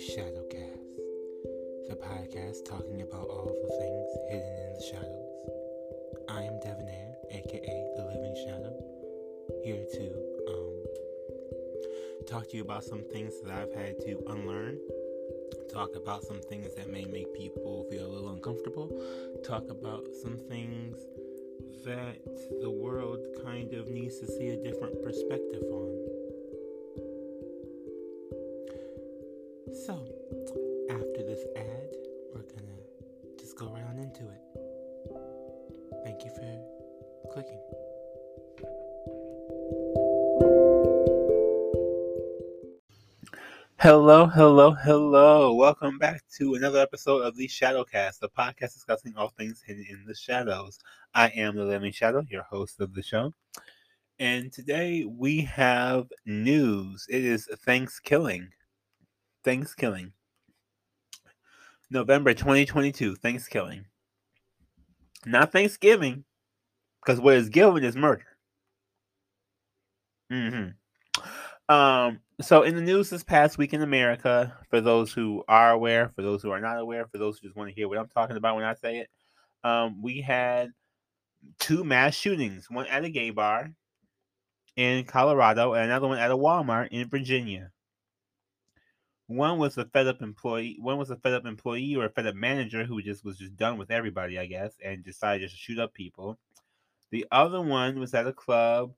Shadowcast, the podcast talking about all the things hidden in the shadows. I am Devonair, aka the Living Shadow, here to um, talk to you about some things that I've had to unlearn, talk about some things that may make people feel a little uncomfortable, talk about some things that the world kind of needs to see a different perspective on. Hello, hello, hello. Welcome back to another episode of the Shadowcast, the podcast discussing all things hidden in the shadows. I am the Living Shadow, your host of the show. And today we have news. It is Thanksgiving. Thanksgiving. November 2022, Thanksgiving. Not Thanksgiving, because what is given is murder. Mm-hmm. Um, so in the news this past week in America, for those who are aware, for those who are not aware, for those who just want to hear what I'm talking about when I say it, um, we had two mass shootings, one at a gay bar in Colorado and another one at a Walmart in Virginia. One was a fed up employee. One was a fed up employee or a fed up manager who just was just done with everybody, I guess, and decided just to shoot up people. The other one was at a club,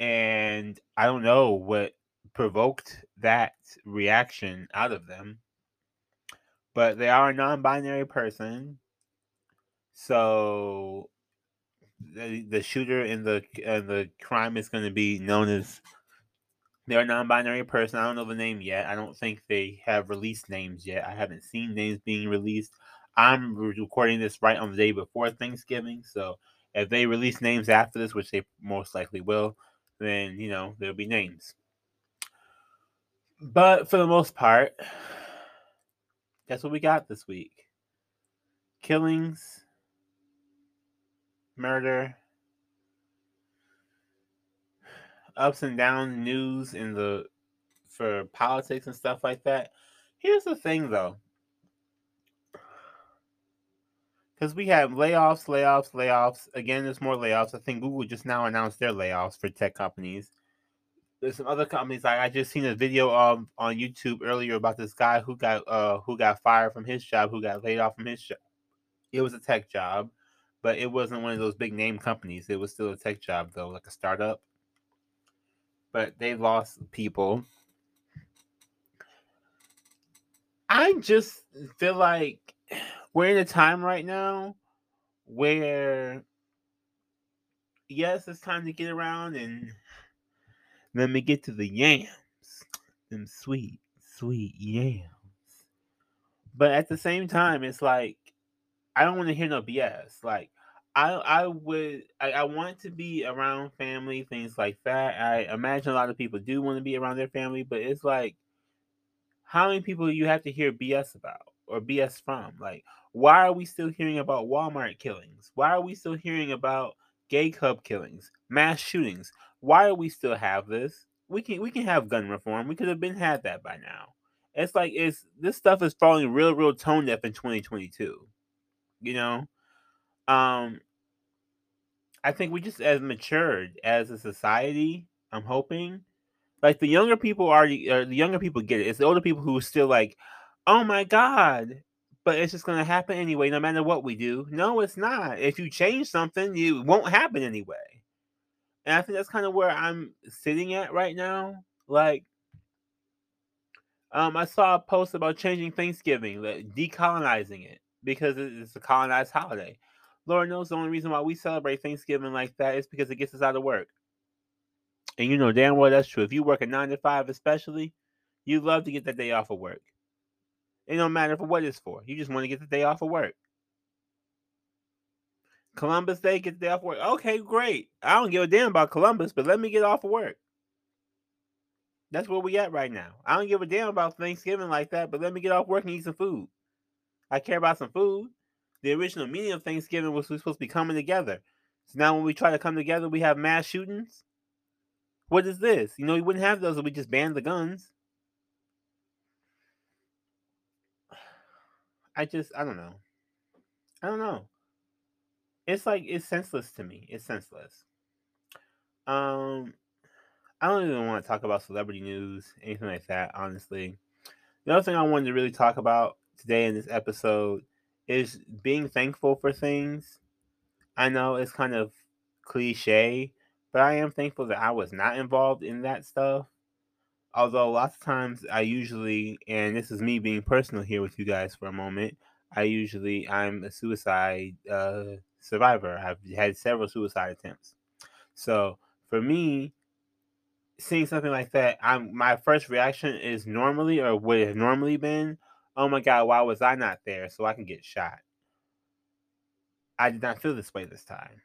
and I don't know what provoked that reaction out of them, but they are a non-binary person, so the the shooter in the uh, the crime is going to be known as they're a non-binary person. I don't know the name yet. I don't think they have released names yet. I haven't seen names being released. I'm recording this right on the day before Thanksgiving, so if they release names after this, which they most likely will, then you know there'll be names. But for the most part, that's what we got this week. Killings, murder, ups and down news in the for politics and stuff like that. Here's the thing though. Because we have layoffs, layoffs, layoffs. Again, there's more layoffs. I think Google just now announced their layoffs for tech companies. There's some other companies like I just seen a video um, on YouTube earlier about this guy who got uh who got fired from his job, who got laid off from his job. It was a tech job, but it wasn't one of those big name companies. It was still a tech job though, like a startup but they lost people. I just feel like we're in a time right now where, yes, it's time to get around and let me get to the yams, them sweet, sweet yams. But at the same time, it's like, I don't want to hear no BS. Like, I I would I, I want to be around family, things like that. I imagine a lot of people do want to be around their family, but it's like how many people you have to hear BS about or BS from? Like, why are we still hearing about Walmart killings? Why are we still hearing about gay club killings, mass shootings? Why do we still have this? We can we can have gun reform. We could have been had that by now. It's like it's this stuff is falling real, real tone deaf in 2022. You know? Um I think we just as matured as a society. I'm hoping, like the younger people are, uh, the younger people get it. It's the older people who are still like, "Oh my god," but it's just gonna happen anyway, no matter what we do. No, it's not. If you change something, you won't happen anyway. And I think that's kind of where I'm sitting at right now. Like, um, I saw a post about changing Thanksgiving, like decolonizing it because it's a colonized holiday. Lord knows the only reason why we celebrate Thanksgiving like that is because it gets us out of work. And you know damn well that's true. If you work a nine to five, especially, you love to get that day off of work. It don't matter for what it's for. You just want to get the day off of work. Columbus Day, get the day off work. Okay, great. I don't give a damn about Columbus, but let me get off of work. That's where we at right now. I don't give a damn about Thanksgiving like that, but let me get off work and eat some food. I care about some food the original meaning of Thanksgiving was we supposed to be coming together. So now when we try to come together, we have mass shootings. What is this? You know, we wouldn't have those if we just banned the guns. I just I don't know. I don't know. It's like it's senseless to me. It's senseless. Um I don't even want to talk about celebrity news, anything like that, honestly. The other thing I wanted to really talk about today in this episode is being thankful for things. I know it's kind of cliche, but I am thankful that I was not involved in that stuff. Although lots of times I usually, and this is me being personal here with you guys for a moment, I usually I'm a suicide uh, survivor. I've had several suicide attempts. So for me, seeing something like that, I'm my first reaction is normally or would have normally been, oh my god, why was I not there so I can get shot? I did not feel this way this time.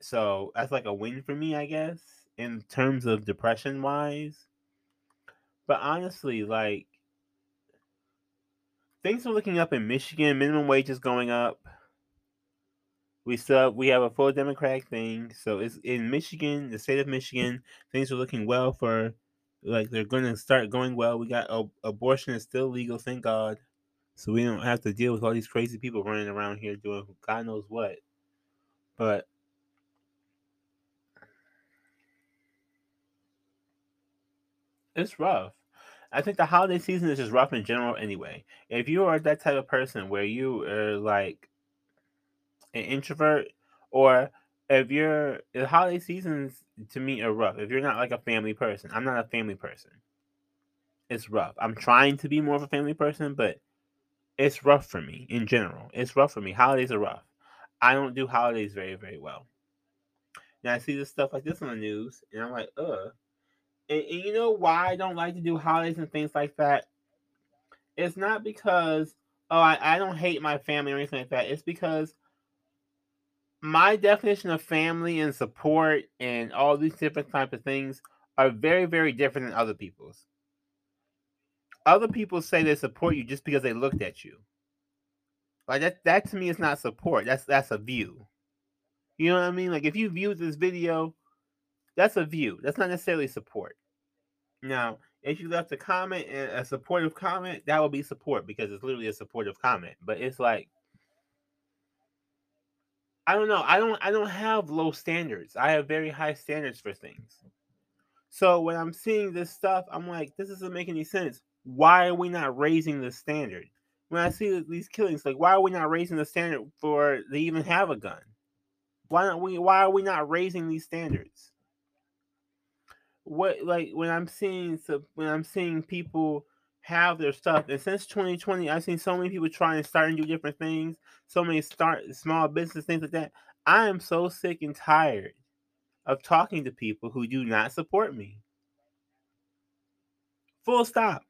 So that's like a win for me, I guess, in terms of depression wise. But honestly, like things are looking up in Michigan. Minimum wage is going up. We still we have a full Democratic thing, so it's in Michigan, the state of Michigan. Things are looking well for, like they're going to start going well. We got abortion is still legal, thank God. So we don't have to deal with all these crazy people running around here doing God knows what. But it's rough. I think the holiday season is just rough in general anyway. If you are that type of person where you are like an introvert, or if you're the holiday seasons to me are rough. If you're not like a family person, I'm not a family person. It's rough. I'm trying to be more of a family person, but it's rough for me in general. It's rough for me. Holidays are rough. I don't do holidays very, very well. Now I see this stuff like this on the news, and I'm like, ugh. And, and you know why I don't like to do holidays and things like that? It's not because oh I, I don't hate my family or anything like that. It's because my definition of family and support and all these different type of things are very, very different than other people's. Other people say they support you just because they looked at you. Like that that to me is not support. That's that's a view. You know what I mean? Like if you view this video, that's a view. That's not necessarily support. Now, if you left a comment and a supportive comment, that would be support because it's literally a supportive comment. But it's like I don't know. I don't I don't have low standards. I have very high standards for things. So when I'm seeing this stuff, I'm like, this doesn't make any sense. Why are we not raising the standard? When I see these killings, like why are we not raising the standard for they even have a gun? Why don't we why are we not raising these standards? What like when I'm seeing when I'm seeing people have their stuff. And since 2020, I've seen so many people try and start and do different things, so many start small business things like that. I am so sick and tired of talking to people who do not support me. Full stop.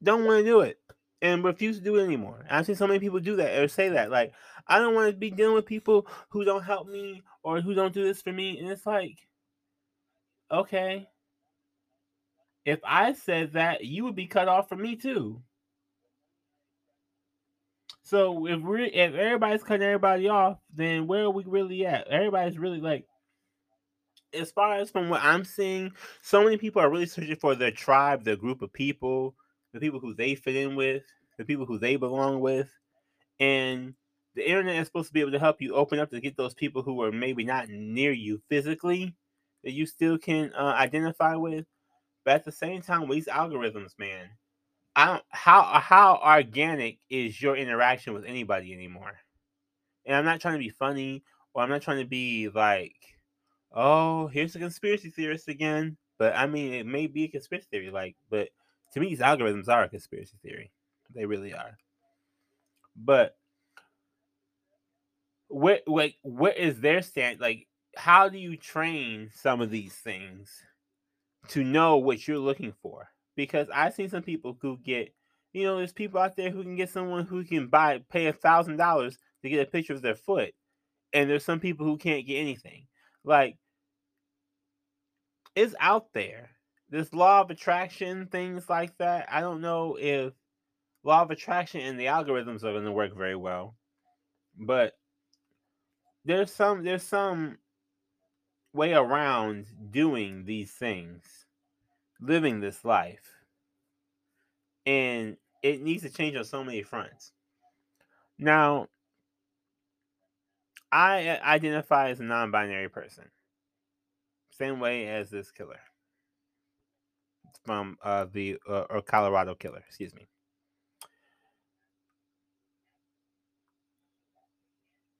Don't want to do it and refuse to do it anymore. I've seen so many people do that or say that. Like, I don't want to be dealing with people who don't help me or who don't do this for me. And it's like, okay, if I said that, you would be cut off from me too. So if we're if everybody's cutting everybody off, then where are we really at? Everybody's really like as far as from what I'm seeing, so many people are really searching for their tribe, their group of people, the people who they fit in with, the people who they belong with. And the internet is supposed to be able to help you open up to get those people who are maybe not near you physically that you still can uh, identify with. But at the same time, these algorithms, man, I don't how how organic is your interaction with anybody anymore? And I'm not trying to be funny or I'm not trying to be like, oh, here's a conspiracy theorist again. But I mean, it may be a conspiracy theory, like, but to me, these algorithms are a conspiracy theory. They really are. But what like what is their stand like how do you train some of these things to know what you're looking for. Because I've seen some people who get, you know, there's people out there who can get someone who can buy, pay a thousand dollars to get a picture of their foot. And there's some people who can't get anything. Like, it's out there. This law of attraction, things like that. I don't know if law of attraction and the algorithms are going to work very well. But there's some there's some way around doing these things, living this life. And it needs to change on so many fronts. Now, I identify as a non binary person. Same way as this killer from uh, the uh, or Colorado killer, excuse me.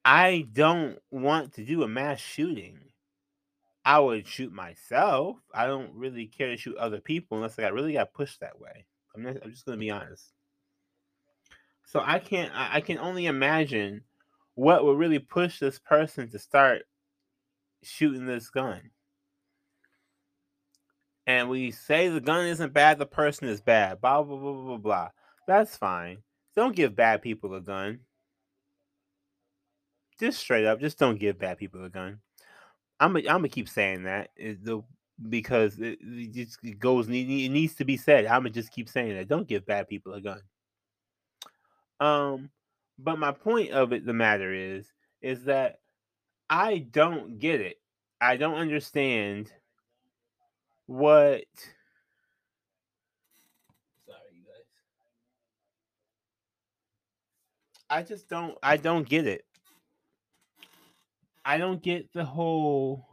I don't want to do a mass shooting. I would shoot myself. I don't really care to shoot other people unless I got really got pushed that way. I'm, I'm just gonna be honest. So I can't. I, I can only imagine what would really push this person to start shooting this gun. And we say the gun isn't bad, the person is bad. Blah blah blah blah blah. That's fine. Don't give bad people a gun. Just straight up, just don't give bad people a gun. I'm I'm gonna keep saying that the because it, it just goes it needs to be said. I'm gonna just keep saying that. Don't give bad people a gun. Um, but my point of it, the matter is, is that I don't get it. I don't understand what. Sorry, you guys. I just don't. I don't get it. I don't get the whole.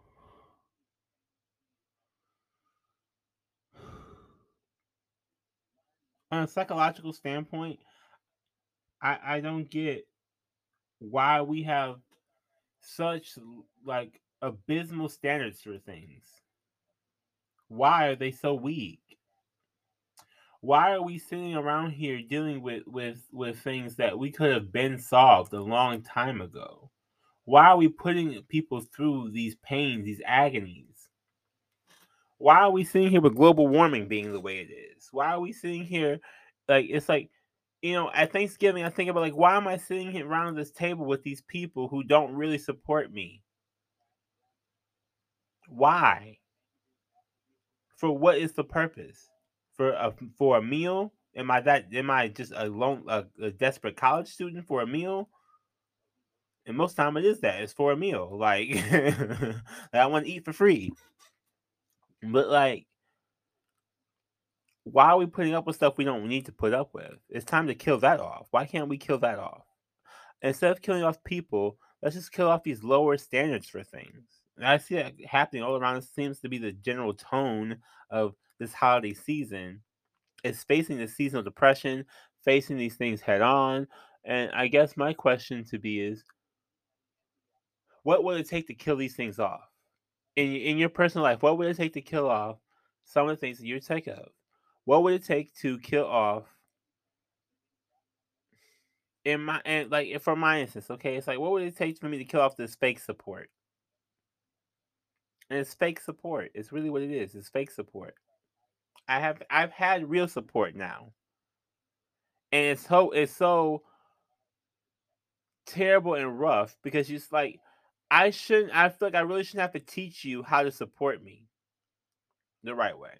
On a psychological standpoint, I I don't get why we have such like abysmal standards for things. Why are they so weak? Why are we sitting around here dealing with with with things that we could have been solved a long time ago? Why are we putting people through these pains, these agonies? Why are we sitting here with global warming being the way it is? Why are we sitting here like it's like you know, at Thanksgiving, I think about like, why am I sitting here around this table with these people who don't really support me? Why? For what is the purpose? For a for a meal? Am I that? Am I just a lone a, a desperate college student for a meal? And most time it is that it's for a meal. Like I want to eat for free. But like why are we putting up with stuff we don't need to put up with? It's time to kill that off. Why can't we kill that off? Instead of killing off people, let's just kill off these lower standards for things. And I see that happening all around. It seems to be the general tone of this holiday season. It's facing the seasonal depression, facing these things head on. And I guess my question to be is what would it take to kill these things off? In, in your personal life, what would it take to kill off some of the things that you're of? What would it take to kill off? In my and like for my instance, okay, it's like what would it take for me to kill off this fake support? And it's fake support. It's really what it is. It's fake support. I have I've had real support now. And it's so it's so terrible and rough because it's like I shouldn't I feel like I really shouldn't have to teach you how to support me the right way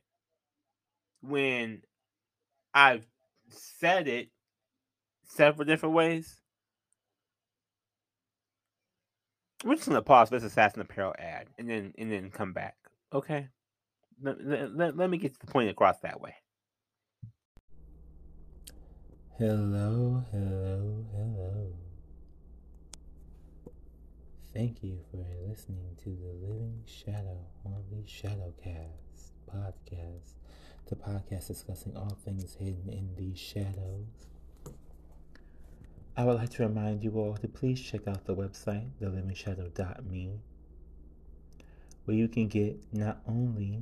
when I've said it several different ways. We're just gonna pause this assassin apparel ad and then and then come back. Okay. Let, let, let me get the point across that way. Hello, hello, hello. Thank you for listening to the Living Shadow on the Shadowcast podcast the podcast discussing all things hidden in the shadows. I would like to remind you all to please check out the website, thelivingshadow.me, where you can get not only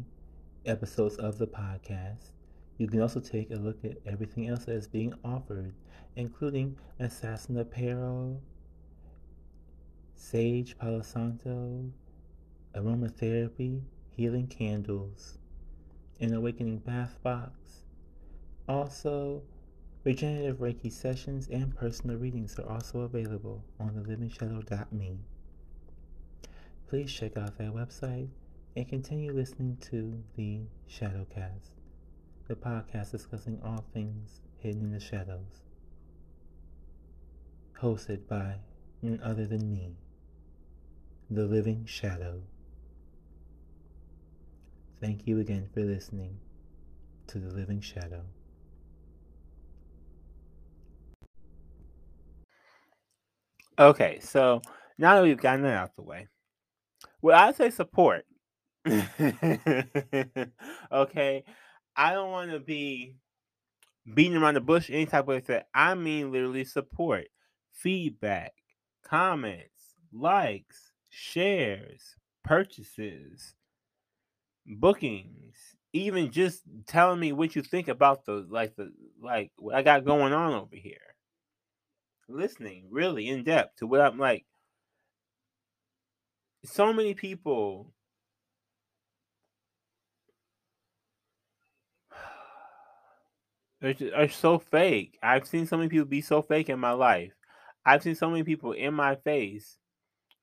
episodes of the podcast, you can also take a look at everything else that is being offered, including Assassin Apparel, Sage Palo Santo, Aromatherapy, Healing Candles, an awakening bath box. Also, regenerative Reiki sessions and personal readings are also available on the thelivingshadow.me. Please check out that website and continue listening to the Shadowcast, the podcast discussing all things hidden in the shadows. Hosted by none other than me, the Living Shadow. Thank you again for listening to The Living Shadow. Okay, so now that we've gotten that out the way, well, I say support. okay, I don't want to be beating around the bush any type of way. I mean, literally support, feedback, comments, likes, shares, purchases, bookings, even just telling me what you think about the like the like what I got going on over here. Listening really in depth to what I'm like. So many people are, are so fake. I've seen so many people be so fake in my life. I've seen so many people in my face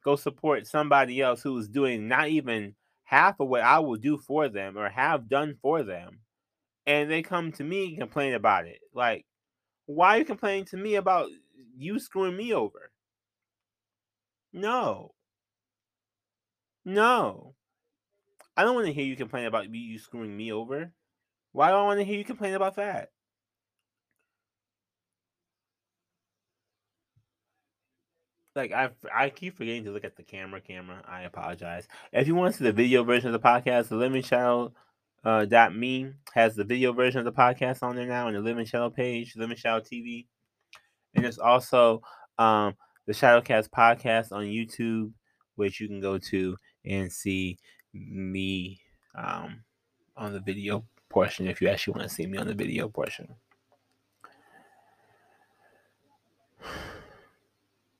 go support somebody else who is doing not even half of what I will do for them or have done for them. And they come to me and complain about it. Like, why are you complaining to me about you screwing me over? No. No. I don't want to hear you complain about you screwing me over. Why do I want to hear you complain about that? Like I I keep forgetting to look at the camera. Camera, I apologize. If you want to see the video version of the podcast, the Living Shadow uh, dot me has the video version of the podcast on there now on the Living Shadow page, Living Shadow TV, and there's also um, the Shadowcast podcast on YouTube, which you can go to and see me um, on the video portion if you actually want to see me on the video portion.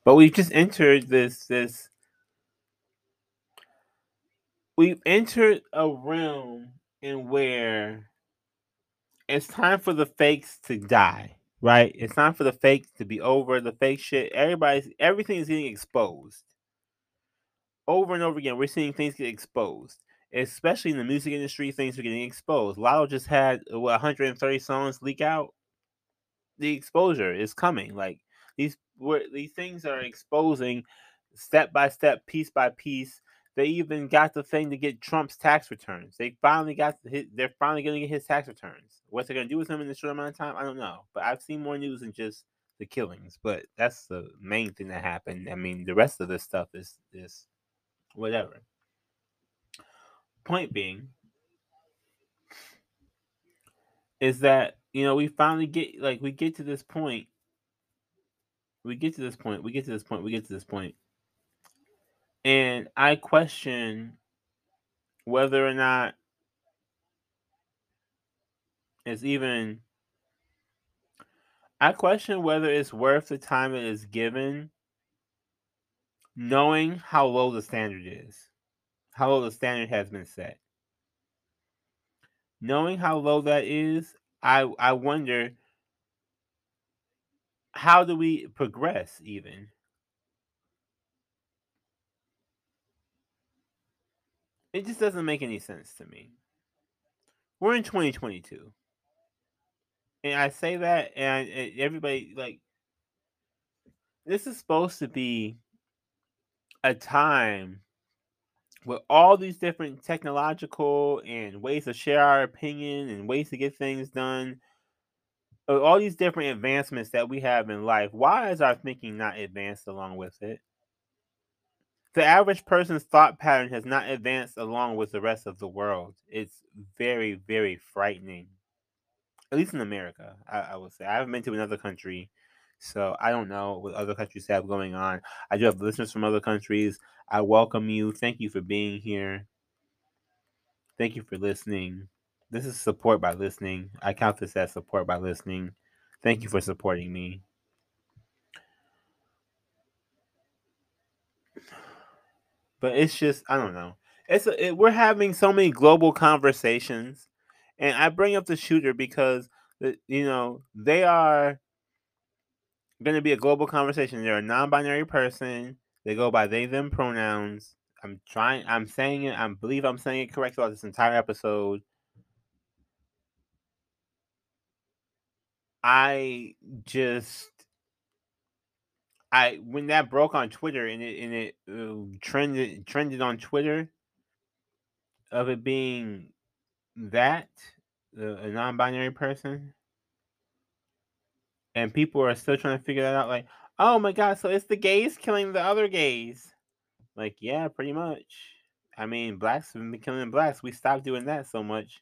But we've just entered this this we've entered a realm in where it's time for the fakes to die, right? It's time for the fakes to be over, the fake shit. Everybody's everything is getting exposed. Over and over again, we're seeing things get exposed. Especially in the music industry, things are getting exposed. Latto just had what 130 songs leak out. The exposure is coming. Like these where these things are exposing step by step, piece by piece. They even got the thing to get Trump's tax returns. They finally got his, they're finally going to get his tax returns. What they're going to do with him in this short amount of time, I don't know. But I've seen more news than just the killings. But that's the main thing that happened. I mean, the rest of this stuff is is whatever. Point being is that you know we finally get like we get to this point we get to this point, we get to this point, we get to this point. And I question whether or not it's even I question whether it's worth the time it is given knowing how low the standard is. How low the standard has been set. Knowing how low that is, I I wonder how do we progress even? It just doesn't make any sense to me. We're in 2022. And I say that and, and everybody like this is supposed to be a time with all these different technological and ways to share our opinion and ways to get things done Uh, all these different advancements that we have in life, why is our thinking not advanced along with it? The average person's thought pattern has not advanced along with the rest of the world. It's very, very frightening. At least in America, I, I would say. I haven't been to another country, so I don't know what other countries have going on. I do have listeners from other countries. I welcome you. Thank you for being here. Thank you for listening. This is support by listening. I count this as support by listening. Thank you for supporting me. But it's just I don't know. It's a, it, we're having so many global conversations, and I bring up the shooter because you know they are going to be a global conversation. They're a non-binary person. They go by they them pronouns. I'm trying. I'm saying it. I believe I'm saying it correct throughout this entire episode. I just I when that broke on Twitter and it and it uh, trended trended on Twitter of it being that a non-binary person and people are still trying to figure that out like oh my god, so it's the gays killing the other gays. Like, yeah, pretty much. I mean, blacks have been killing blacks. We stopped doing that so much.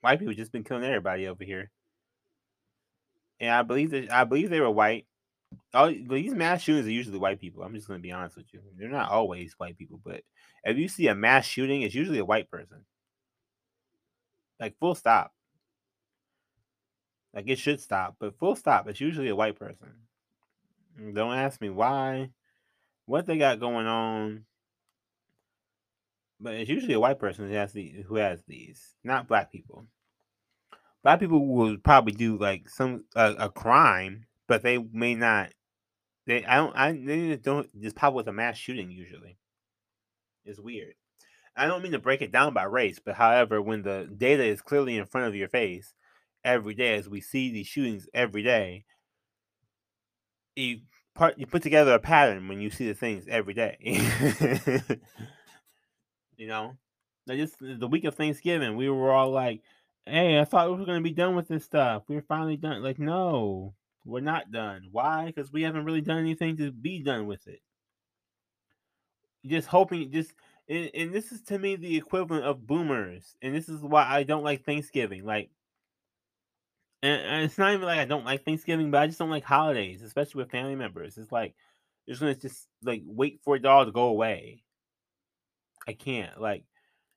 White people just been killing everybody over here. And I believe that I believe they were white. Oh, these mass shootings are usually white people. I'm just gonna be honest with you. They're not always white people, but if you see a mass shooting, it's usually a white person. Like full stop. Like it should stop, but full stop. It's usually a white person. Mm, don't ask me why, what they got going on. But it's usually a white person who has the who has these, not black people. Black people will probably do like some uh, a crime, but they may not. They I don't I they don't just pop with a mass shooting usually. It's weird. I don't mean to break it down by race, but however, when the data is clearly in front of your face every day, as we see these shootings every day, you part you put together a pattern when you see the things every day. you know, like just the week of Thanksgiving, we were all like, "Hey, I thought we were going to be done with this stuff. We are finally done." Like, no, we're not done. Why? Because we haven't really done anything to be done with it. Just hoping, just and, and this is to me the equivalent of boomers, and this is why I don't like Thanksgiving. Like, and, and it's not even like I don't like Thanksgiving, but I just don't like holidays, especially with family members. It's like you're gonna just like wait for it all to go away. I can't like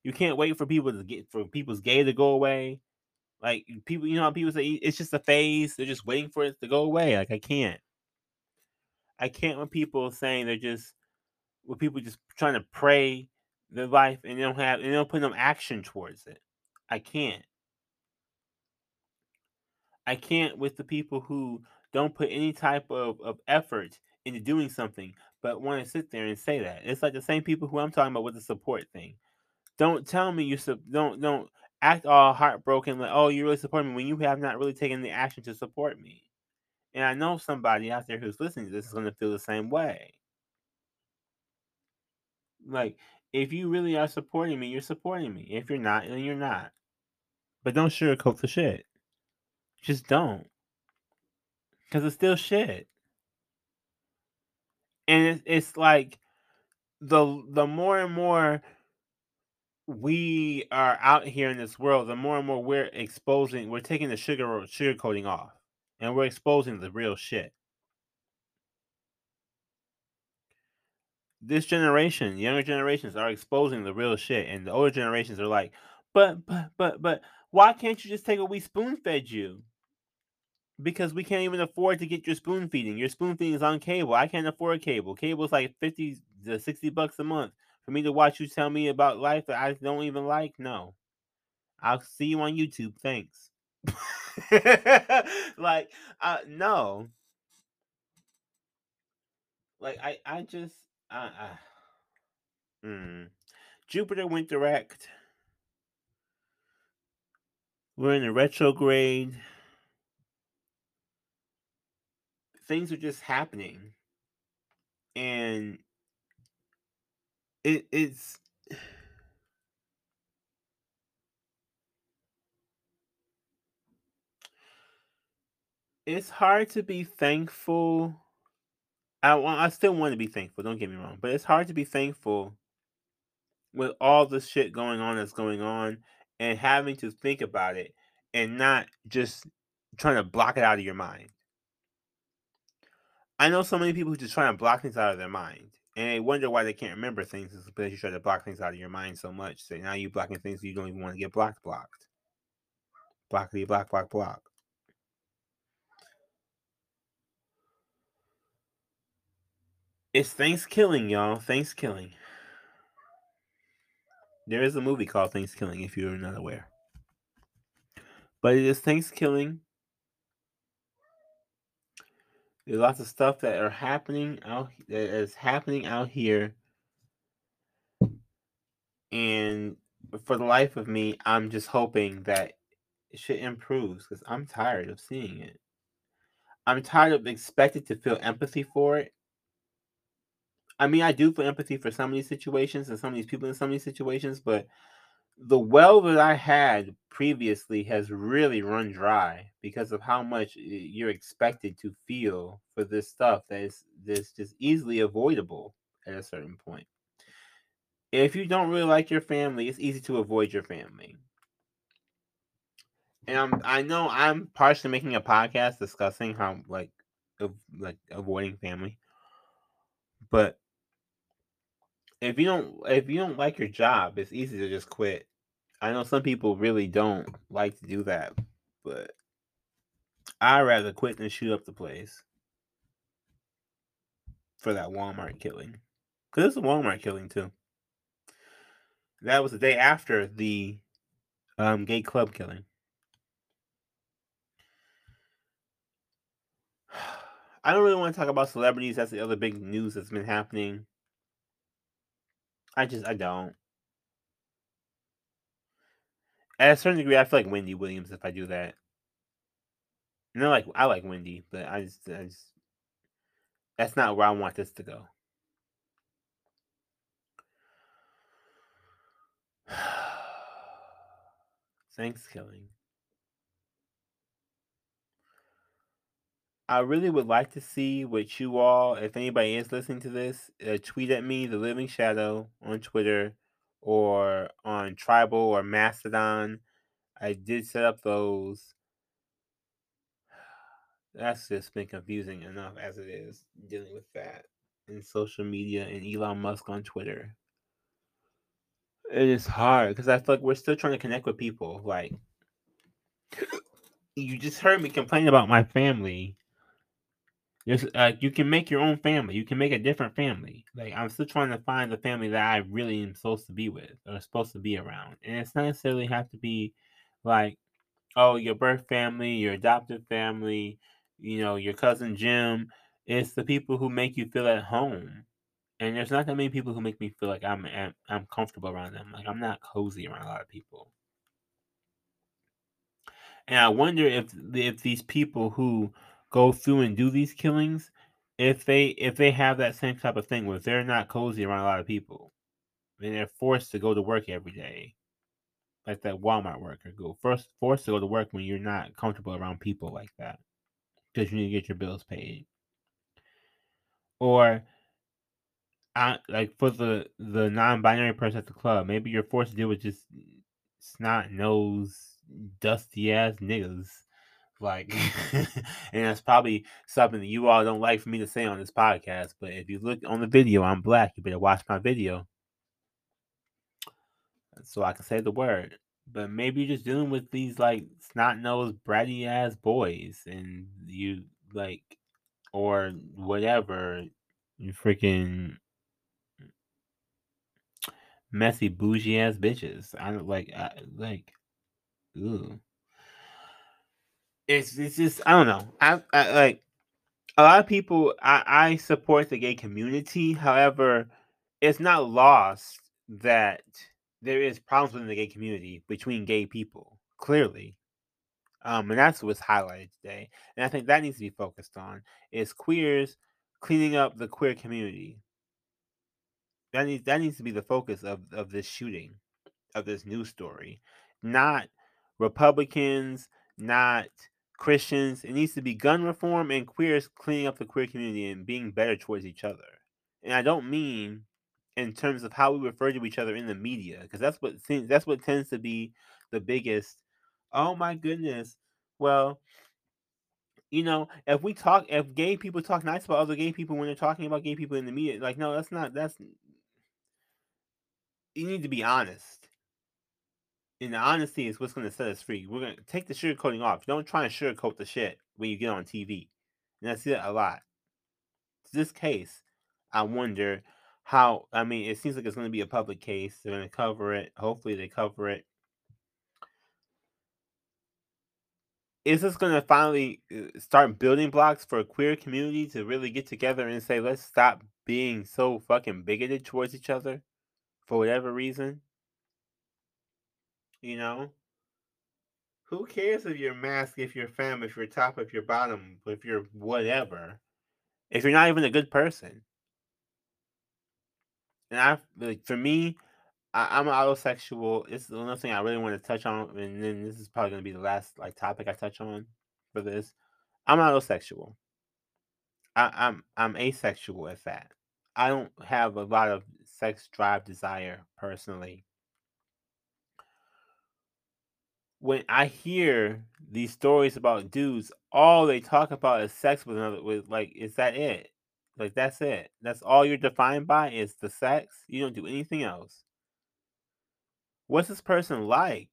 you can't wait for people to get for people's gay to go away. Like people, you know how people say it's just a phase. They're just waiting for it to go away. Like I can't. I can't when people saying they're just with people just trying to pray their life and they don't have and they don't put no action towards it. I can't. I can't with the people who don't put any type of, of effort into doing something, but want to sit there and say that. It's like the same people who I'm talking about with the support thing. Don't tell me you su- don't don't act all heartbroken like oh you really support me when you have not really taken the action to support me. And I know somebody out there who's listening to this is going to feel the same way. Like if you really are supporting me, you're supporting me. If you're not, then you're not. But don't sugarcoat the shit. Just don't. Because it's still shit. And it's, it's like the the more and more we are out here in this world, the more and more we're exposing, we're taking the sugar sugar coating off, and we're exposing the real shit. this generation, younger generations are exposing the real shit, and the older generations are like, but but but but why can't you just take what we spoon fed you? Because we can't even afford to get your spoon feeding. Your spoon feeding is on cable. I can't afford cable. Cable is like fifty to sixty bucks a month for me to watch you tell me about life that I don't even like. No, I'll see you on YouTube. Thanks. like, uh, no. Like I, I just uh, uh, hmm. Jupiter went direct. We're in a retrograde. Things are just happening. And it, it's it's hard to be thankful I want, I still want to be thankful. Don't get me wrong, but it's hard to be thankful with all the shit going on that's going on, and having to think about it, and not just trying to block it out of your mind. I know so many people who just try to block things out of their mind, and they wonder why they can't remember things. It's because you try to block things out of your mind so much. So now you're blocking things you don't even want to get blocked. Blocked. Blockity block block block. It's Thanksgiving, y'all. Thanksgiving. There is a movie called Thanksgiving, if you're not aware. But it is Thanksgiving. There's lots of stuff that are happening out that is happening out here. And for the life of me, I'm just hoping that shit improves because I'm tired of seeing it. I'm tired of expected to feel empathy for it I mean, I do feel empathy for some of these situations and some of these people in some of these situations, but the well that I had previously has really run dry because of how much you're expected to feel for this stuff that is this just easily avoidable at a certain point. If you don't really like your family, it's easy to avoid your family. And I'm, I know I'm partially making a podcast discussing how like like avoiding family. But if you don't if you don't like your job, it's easy to just quit. I know some people really don't like to do that, but I'd rather quit than shoot up the place for that Walmart killing. Because it's a Walmart killing too. That was the day after the um, gay club killing. I don't really want to talk about celebrities. That's the other big news that's been happening. I just I don't. At a certain degree, I feel like Wendy Williams if I do that. No, like I like Wendy, but I just, I just that's not where I want this to go. Thanksgiving. I really would like to see what you all, if anybody is listening to this, uh, tweet at me, The Living Shadow, on Twitter or on Tribel or Mastodon. I did set up those. That's just been confusing enough as it is dealing with that in social media and Elon Musk on Twitter. It is hard because I feel like we're still trying to connect with people. Like, you just heard me complain about my family there's uh, you can make your own family. You can make a different family. Like I'm still trying to find the family that I really am supposed to be with or supposed to be around. And it's not necessarily have to be like, oh, your birth family, your adoptive family, you know, your cousin Jim. It's the people who make you feel at home. And there's not that many people who make me feel like I'm I'm comfortable around them. Like I'm not cozy around a lot of people. And I wonder if if these people who go through and do these killings, if they if they have that same type of thing where they're not cozy around a lot of people, and they're forced to go to work every day, like that Walmart worker go first forced to go to work when you're not comfortable around people like that because you need to get your bills paid, or I, like for the the non-binary person at the club, maybe you're forced to deal with just snot nose, dusty ass niggas like, and that's probably something that you all don't like for me to say on this podcast. But if you look on the video, I'm black. You better watch my video so I can say the word. But maybe you're just dealing with these like snot nosed, bratty ass boys, and you like, or whatever, you freaking messy, bougie ass bitches. I don't like, I, like, ooh it's it's just I don't know. I, I like a lot of people. I I support the gay community. However, it's not lost that there is problems within the gay community between gay people. Clearly, um, and that's what's highlighted today. And I think that needs to be focused on is queers cleaning up the queer community. That needs that needs to be the focus of of this shooting, of this news story, not Republicans, not Christians. It needs to be gun reform and queers cleaning up the queer community and being better towards each other. And I don't mean in terms of how we refer to each other in the media, because that's what that's what tends to be the biggest. Oh my goodness. Well, you know, if we talk, if gay people talk nice about other gay people when they're talking about gay people in the media, like, no, that's not, that's, you need to be honest and honesty is what's going to set us free. We're going to take the sugarcoating off. Don't try and sugarcoat the shit when you get on TV. And I see that a lot. In this case, I wonder how. I mean, it seems like it's going to be a public case. They're going to cover it. Hopefully, they cover it. Is this going to finally uh, start building blocks for a queer community to really get together and say, let's stop being so fucking bigoted towards each other for whatever reason? You know? Who cares if you're masc, if you're femme, if you're top, if you're bottom, if you're whatever, if you're not even a good person? And I like for me, I, I'm autosexual. It's the another thing I really want to touch on, and then this is probably going to be the last like topic I touch on for this. I'm autosexual. I, I'm I'm asexual at that. I don't have a lot of sex drive desire personally. When I hear these stories about dudes, all they talk about is sex with another with like is that it? Like that's it. That's all you're defined by is the sex. You don't do anything else. What's this person like?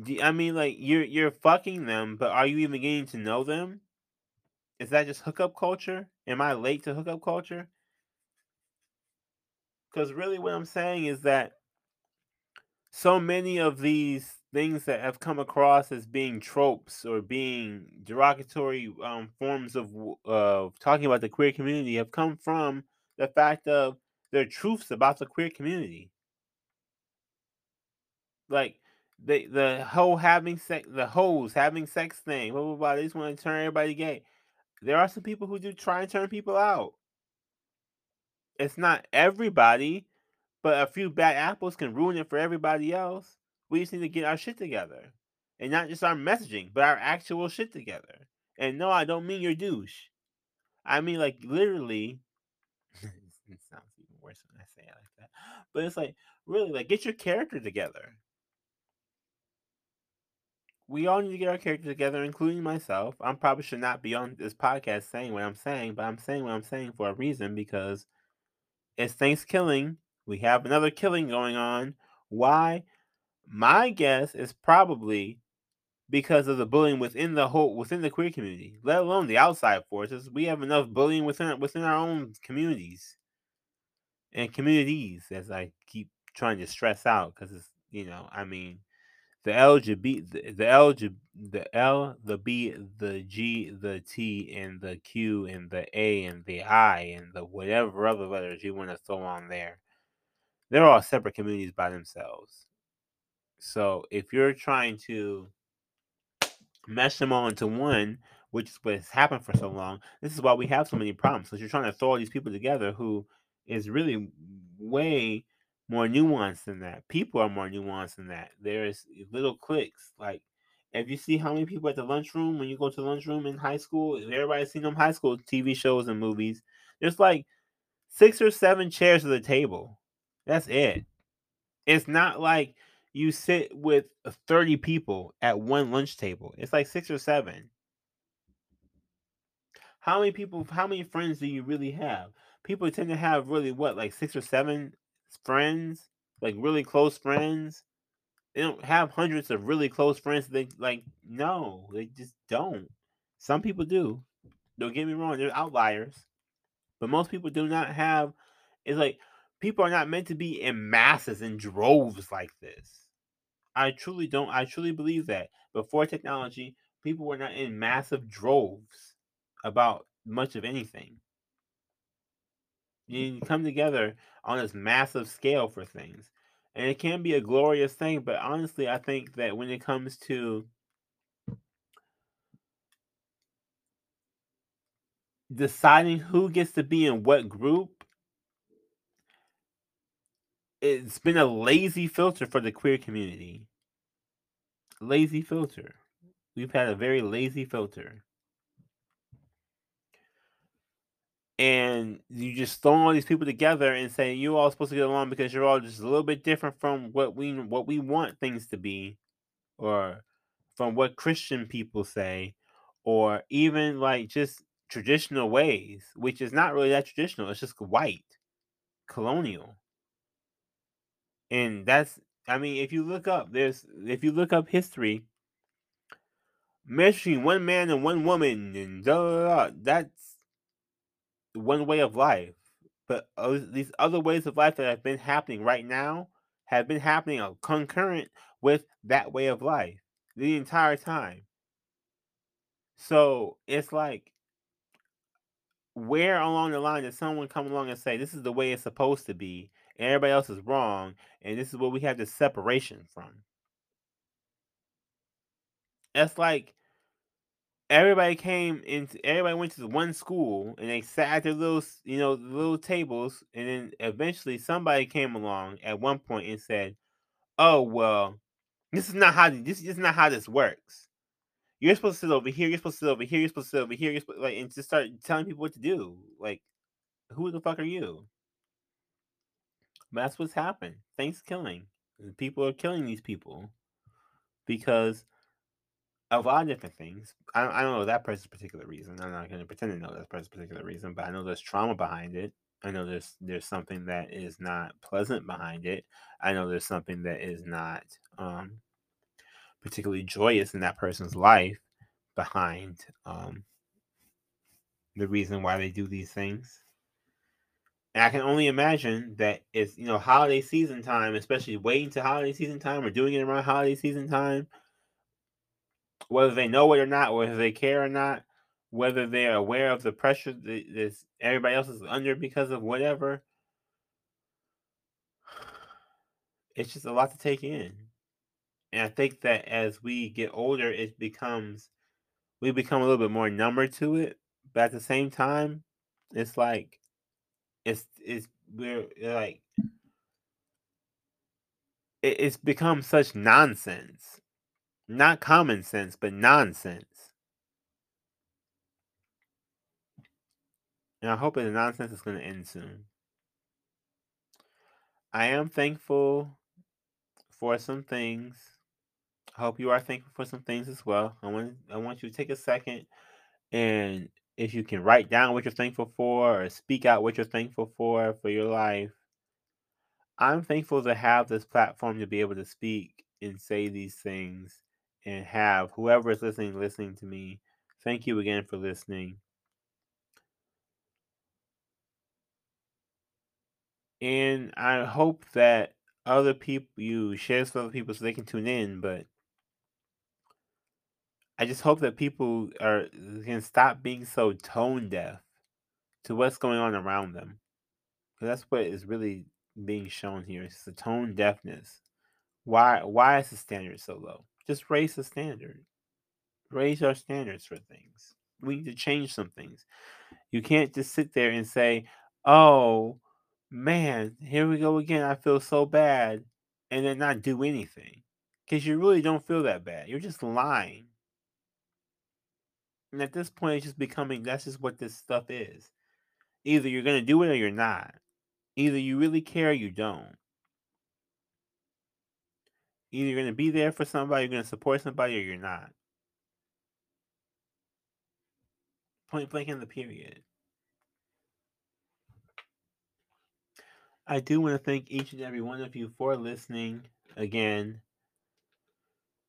Do, I mean like you're you're fucking them, but are you even getting to know them? Is that just hookup culture? Am I late to hookup culture? Because really, what I'm saying is that so many of these things that have come across as being tropes or being derogatory um, forms of of talking about the queer community have come from the fact of their truths about the queer community. Like the the whole having sex, the hoes having sex thing, blah blah blah. They just want to turn everybody gay. There are some people who do try and turn people out. It's not everybody, but a few bad apples can ruin it for everybody else. We just need to get our shit together. And not just our messaging, but our actual shit together. And no, I don't mean your douche. I mean like literally it sounds even worse when I say it like that. But it's like really like get your character together. We all need to get our character together, including myself. I probably should not be on this podcast saying what I'm saying, but I'm saying what I'm saying for a reason because it's Thanksgiving. We have another killing going on. Why? My guess is probably because of the bullying within the whole within the queer community, let alone the outside forces. We have enough bullying within within our own communities and communities, as I keep trying to stress out, because it's you know, I mean, the LGBT, the, the LG, the L, the B, the G, the T, and the Q, and the A, and the I, and the whatever other letters you want to throw on there, they're all separate communities by themselves. So if you're trying to mesh them all into one, which is what has happened for so long, this is why we have so many problems. Because you're trying to throw all these people together who is really way more nuanced than that. People are more nuanced than that. There's little clicks. Like, if you see how many people at the lunchroom when you go to the lunchroom in high school, everybody's seen them high school TV shows and movies. There's like six or seven chairs at the table. That's it. It's not like you sit with uh, 30 people at one lunch table. It's like six or seven. How many people, how many friends do you really have? People tend to have really what, like six or seven friends, like really close friends. They don't have hundreds of really close friends. They like no, they just don't. Some people do. Don't get me wrong, they're outliers. But most people do not have it's like people are not meant to be in masses in droves like this. I truly don't I truly believe that. Before technology, people were not in massive droves about much of anything. You come together on this massive scale for things. And it can be a glorious thing, but honestly, I think that when it comes to deciding who gets to be in what group, it's been a lazy filter for the queer community. Lazy filter. We've had a very lazy filter. and you just throw all these people together and say you all supposed to get along because you're all just a little bit different from what we what we want things to be or from what christian people say or even like just traditional ways which is not really that traditional it's just white colonial and that's i mean if you look up there's if you look up history marrying one man and one woman and da, da, da, that's one way of life, but these other ways of life that have been happening right now have been happening concurrent with that way of life the entire time. So it's like, where along the line does someone come along and say this is the way it's supposed to be, and everybody else is wrong, and this is what we have the separation from? It's like everybody came into everybody went to one school and they sat at their little you know little tables and then eventually somebody came along at one point and said oh well this is not how this, this is not how this works you're supposed to sit over here you're supposed to sit over here you're supposed to sit over here you're supposed like and just start telling people what to do like who the fuck are you that's what's happened Thanks Killing people are killing these people because of a lot of different things. I, I don't know that person's particular reason. I'm not going to pretend to know that person's particular reason, but I know there's trauma behind it. I know there's there's something that is not pleasant behind it. I know there's something that is not um, particularly joyous in that person's life behind um, the reason why they do these things. And I can only imagine that it's you know holiday season time, especially waiting to holiday season time or doing it around holiday season time whether they know it or not, whether they care or not, whether they're aware of the pressure that this, everybody else is under because of whatever. It's just a lot to take in. And I think that as we get older, it becomes we become a little bit more numbered to it. But at the same time, it's like it's it's we're eh, like it, it's become such nonsense not common sense, but nonsense. And I hope the nonsense is going to end soon. I am thankful for some things. I hope you are thankful for some things as well. I want I want you to take a second and if you can write down what you're thankful for or speak out what you're thankful for for your life. I'm thankful to have this platform to be able to speak and say these things and have whoever is listening listening to me. Thank you again for listening. And I hope that other people you share this with other people so they can tune in, but I just hope that people are can stop being so tone deaf to what's going on around them. Because that's what is really being shown here. It's the tone deafness. Why why is the standard so low? Just raise the standard. Raise our standards for things. We need to change some things. You can't just sit there and say, oh, man, here we go again. I feel so bad. And then not do anything. Because you really don't feel that bad. You're just lying. And at this point, it's just becoming that's just what this stuff is. Either you're going to do it or you're not. Either you really care or you don't. Either you're going to be there for somebody, you're going to support somebody, or you're not. Point blank in the period. I do want to thank each and every one of you for listening again.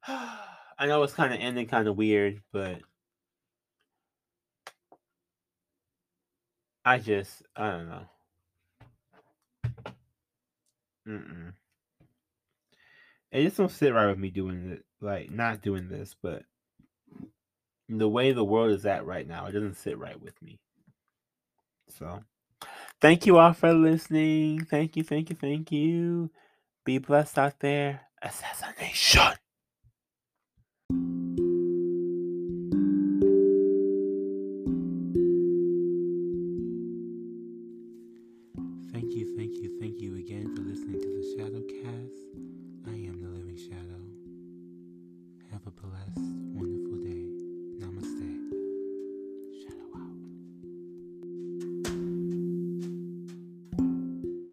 I know it's kind of ending kind of weird, but I just, I don't know. Mm-mm it just don't sit right with me doing it, like not doing this, but the way the world is at right now, it doesn't sit right with me. So, thank you all for listening. Thank you, thank you, thank you. Be blessed out there. Assassination.